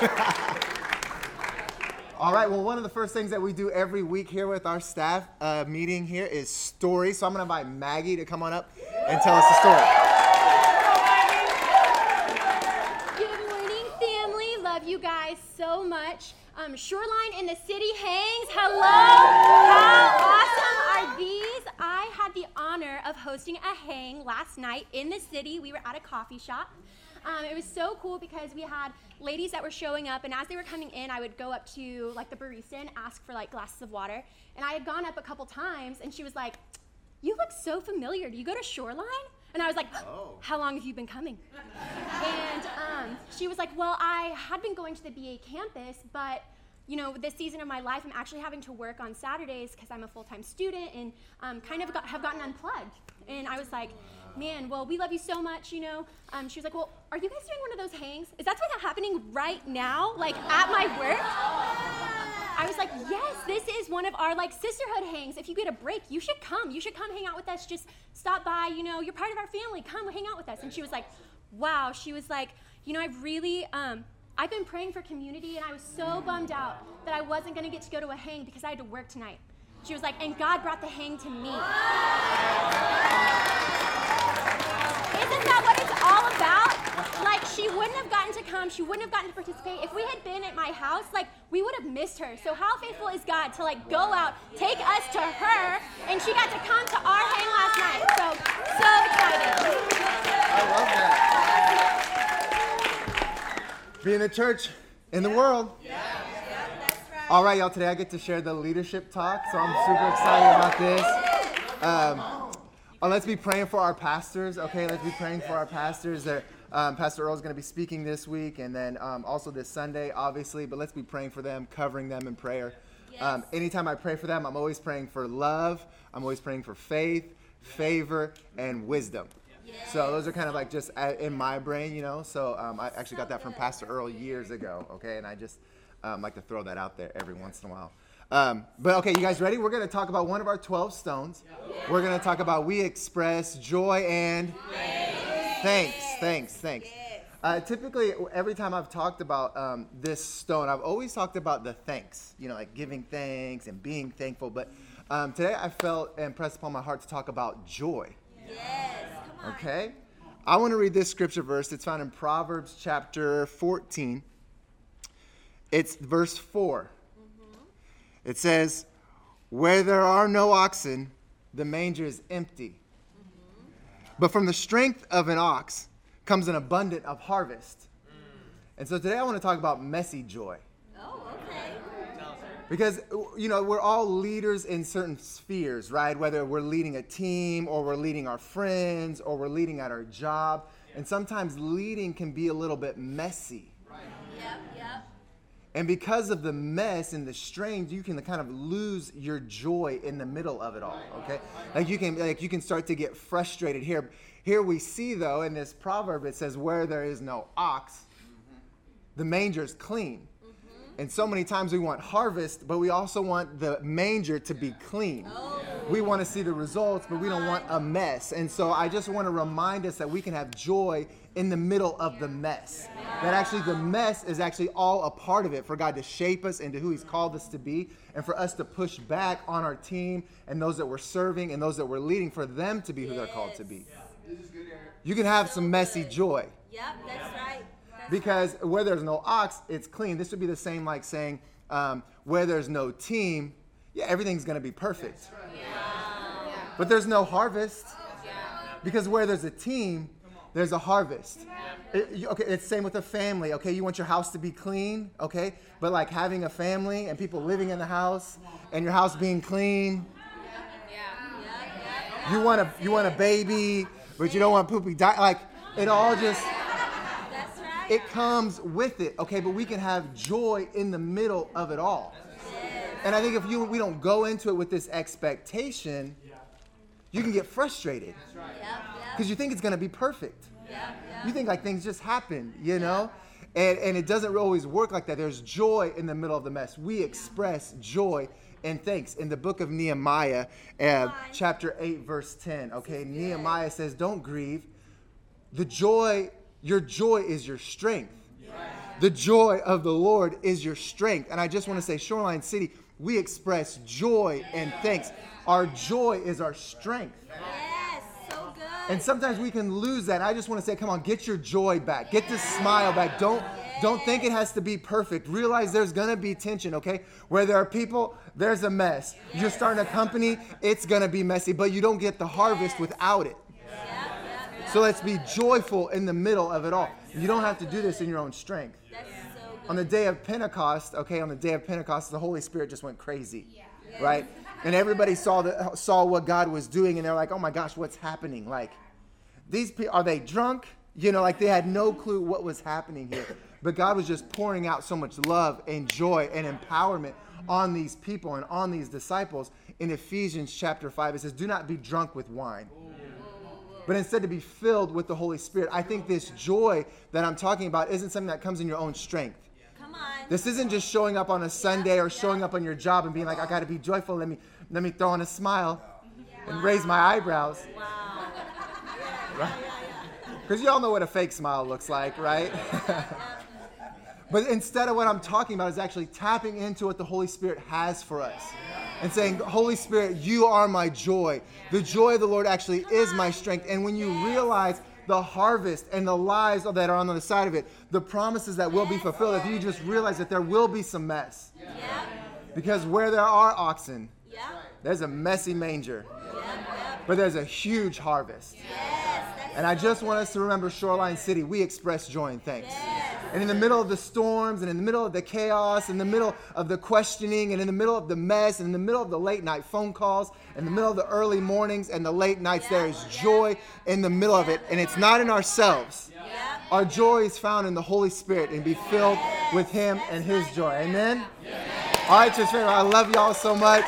All right, well, one of the first things that we do every week here with our staff uh, meeting here is stories. So I'm going to invite Maggie to come on up and tell us a story. Good morning, family. Love you guys so much. Um, Shoreline in the city hangs. Hello. How awesome are these? I had the honor of hosting a hang last night in the city. We were at a coffee shop. Um, it was so cool because we had ladies that were showing up, and as they were coming in, I would go up to like the barista and ask for like glasses of water. And I had gone up a couple times, and she was like, "You look so familiar. Do you go to Shoreline?" And I was like, "How long have you been coming?" and um, she was like, "Well, I had been going to the BA campus, but." You know, this season of my life, I'm actually having to work on Saturdays because I'm a full-time student and um, kind of got, have gotten unplugged. And I was like, man, well, we love you so much, you know. Um, she was like, well, are you guys doing one of those hangs? Is that what's happening right now, like at my work? I was like, yes, this is one of our like sisterhood hangs. If you get a break, you should come. You should come hang out with us. Just stop by. You know, you're part of our family. Come hang out with us. And she was like, wow. She was like, you know, I've really, um, I've been praying for community, and I was so bummed out that I wasn't going to get to go to a hang because I had to work tonight. She was like, and God brought the hang to me. Isn't that what it's all about? Like, she wouldn't have gotten to come, she wouldn't have gotten to participate. If we had been at my house, like, we would have missed her. So, how faithful is God to, like, go out, take us to her, and she got to come to our hang last night. So, so excited. I love that. Being the church in the world. All right, y'all. Today I get to share the leadership talk, so I'm super excited about this. Um, oh, let's be praying for our pastors. Okay, let's be praying for our pastors. That um, Pastor Earl is going to be speaking this week, and then um, also this Sunday, obviously. But let's be praying for them, covering them in prayer. Um, anytime I pray for them, I'm always praying for love. I'm always praying for faith, favor, and wisdom. So those are kind of like just uh, in my brain, you know. So um, I actually got that from Pastor Earl years ago. Okay, and I just um, like to throw that out there every once in a while. Um, but okay, you guys ready? We're going to talk about one of our 12 stones. We're going to talk about we express joy and thanks, thanks, thanks. Uh, typically, every time I've talked about um, this stone, I've always talked about the thanks, you know, like giving thanks and being thankful. But um, today I felt impressed upon my heart to talk about joy. Okay? I want to read this scripture verse. It's found in Proverbs chapter 14. It's verse 4. Mm-hmm. It says, Where there are no oxen, the manger is empty. Mm-hmm. But from the strength of an ox comes an abundant of harvest. Mm. And so today I want to talk about messy joy. Okay. Because, you know, we're all leaders in certain spheres, right? Whether we're leading a team or we're leading our friends or we're leading at our job. And sometimes leading can be a little bit messy. right. Yep, yep. And because of the mess and the strain, you can kind of lose your joy in the middle of it all. Okay, like you can like you can start to get frustrated. Here, here we see though in this proverb it says, "Where there is no ox, mm-hmm. the manger is clean." And so many times we want harvest, but we also want the manger to be clean. Oh. We want to see the results, but we don't want a mess. And so I just want to remind us that we can have joy in the middle of the mess. That actually the mess is actually all a part of it for God to shape us into who He's called us to be and for us to push back on our team and those that we're serving and those that we're leading for them to be who they're called to be. You can have some messy joy Yep, that's right. That's because where there's no ox, it's clean. This would be the same like saying um, where there's no team, yeah, everything's going to be perfect. But there's no harvest because where there's a team, there's a harvest. It- you- okay, it's same with a family. Okay, you want your house to be clean. Okay, but like having a family and people living in the house and your house being clean. You want a you want a baby, but you don't want poopy. Di- like it all just That's right. It comes with it okay but we can have joy in the middle of it all. And i think if you we don't go into it with this expectation you can get frustrated. Because you think it's going to be perfect. Yep, yep. you think like things just happen you know? And, and it doesn't always work like that. There's joy in the middle of the mess. We express joy and thanks. In the book of nehemiah uh, chapter 8 verse 10 okay? Nehemiah says don't grieve. The joy your joy is your strength The joy of the Lord is your strength. And I just want to say, Shoreline City, we express joy and thanks. Our joy is our strength. Yes, so good. And sometimes we can lose that. I just want to say, come on, get your joy back. Get the smile back. Don't don't think it has to be perfect. Realize there's gonna be tension, okay? Where there are people, there's a mess. You're starting a company, it's gonna be messy, but you don't get the harvest without it. So let's be joyful in the middle of it all. You don't have to do this in your own strength. That's so good. On the day of Pentecost, okay, on the day of Pentecost, the Holy Spirit just went crazy. Right? And everybody saw the, saw what God was doing and they're like, "Oh my gosh, what's happening?" Like these people are they drunk? You know, like they had no clue what was happening here. But God was just pouring out so much love and joy and empowerment on these people and on these disciples. In Ephesians chapter 5, it says, Do not be drunk with wine, but instead to be filled with the Holy Spirit. I think this joy that I'm talking about isn't something that comes in your own strength. Come on. This isn't just showing up on a Sunday or showing up on your job and being like, I gotta be joyful. Let me let me throw on a smile and raise my eyebrows. Wow. Because you all know what a fake smile looks like, right? but instead of what I'm talking about is actually tapping into what the Holy Spirit has for us. And saying, Holy Spirit, you are my joy. The joy of the Lord actually is my strength. And when you realize the harvest and the lives that are on the other side of it, the promises that will be fulfilled, if you just realize that there will be some mess. Because where there are oxen, there's a messy manger, but there's a huge harvest. Yes. And I just want us to remember Shoreline City, we express joy and thanks. And in the middle of the storms, and in the middle of the chaos, in the middle of the questioning, and in the middle of the mess, and in the middle of the late night phone calls, in the middle of the early mornings and the late nights, there is joy in the middle of it. And it's not in ourselves. Our joy is found in the Holy Spirit and be filled with Him and His joy. Amen? All right, church family, I love y'all so much.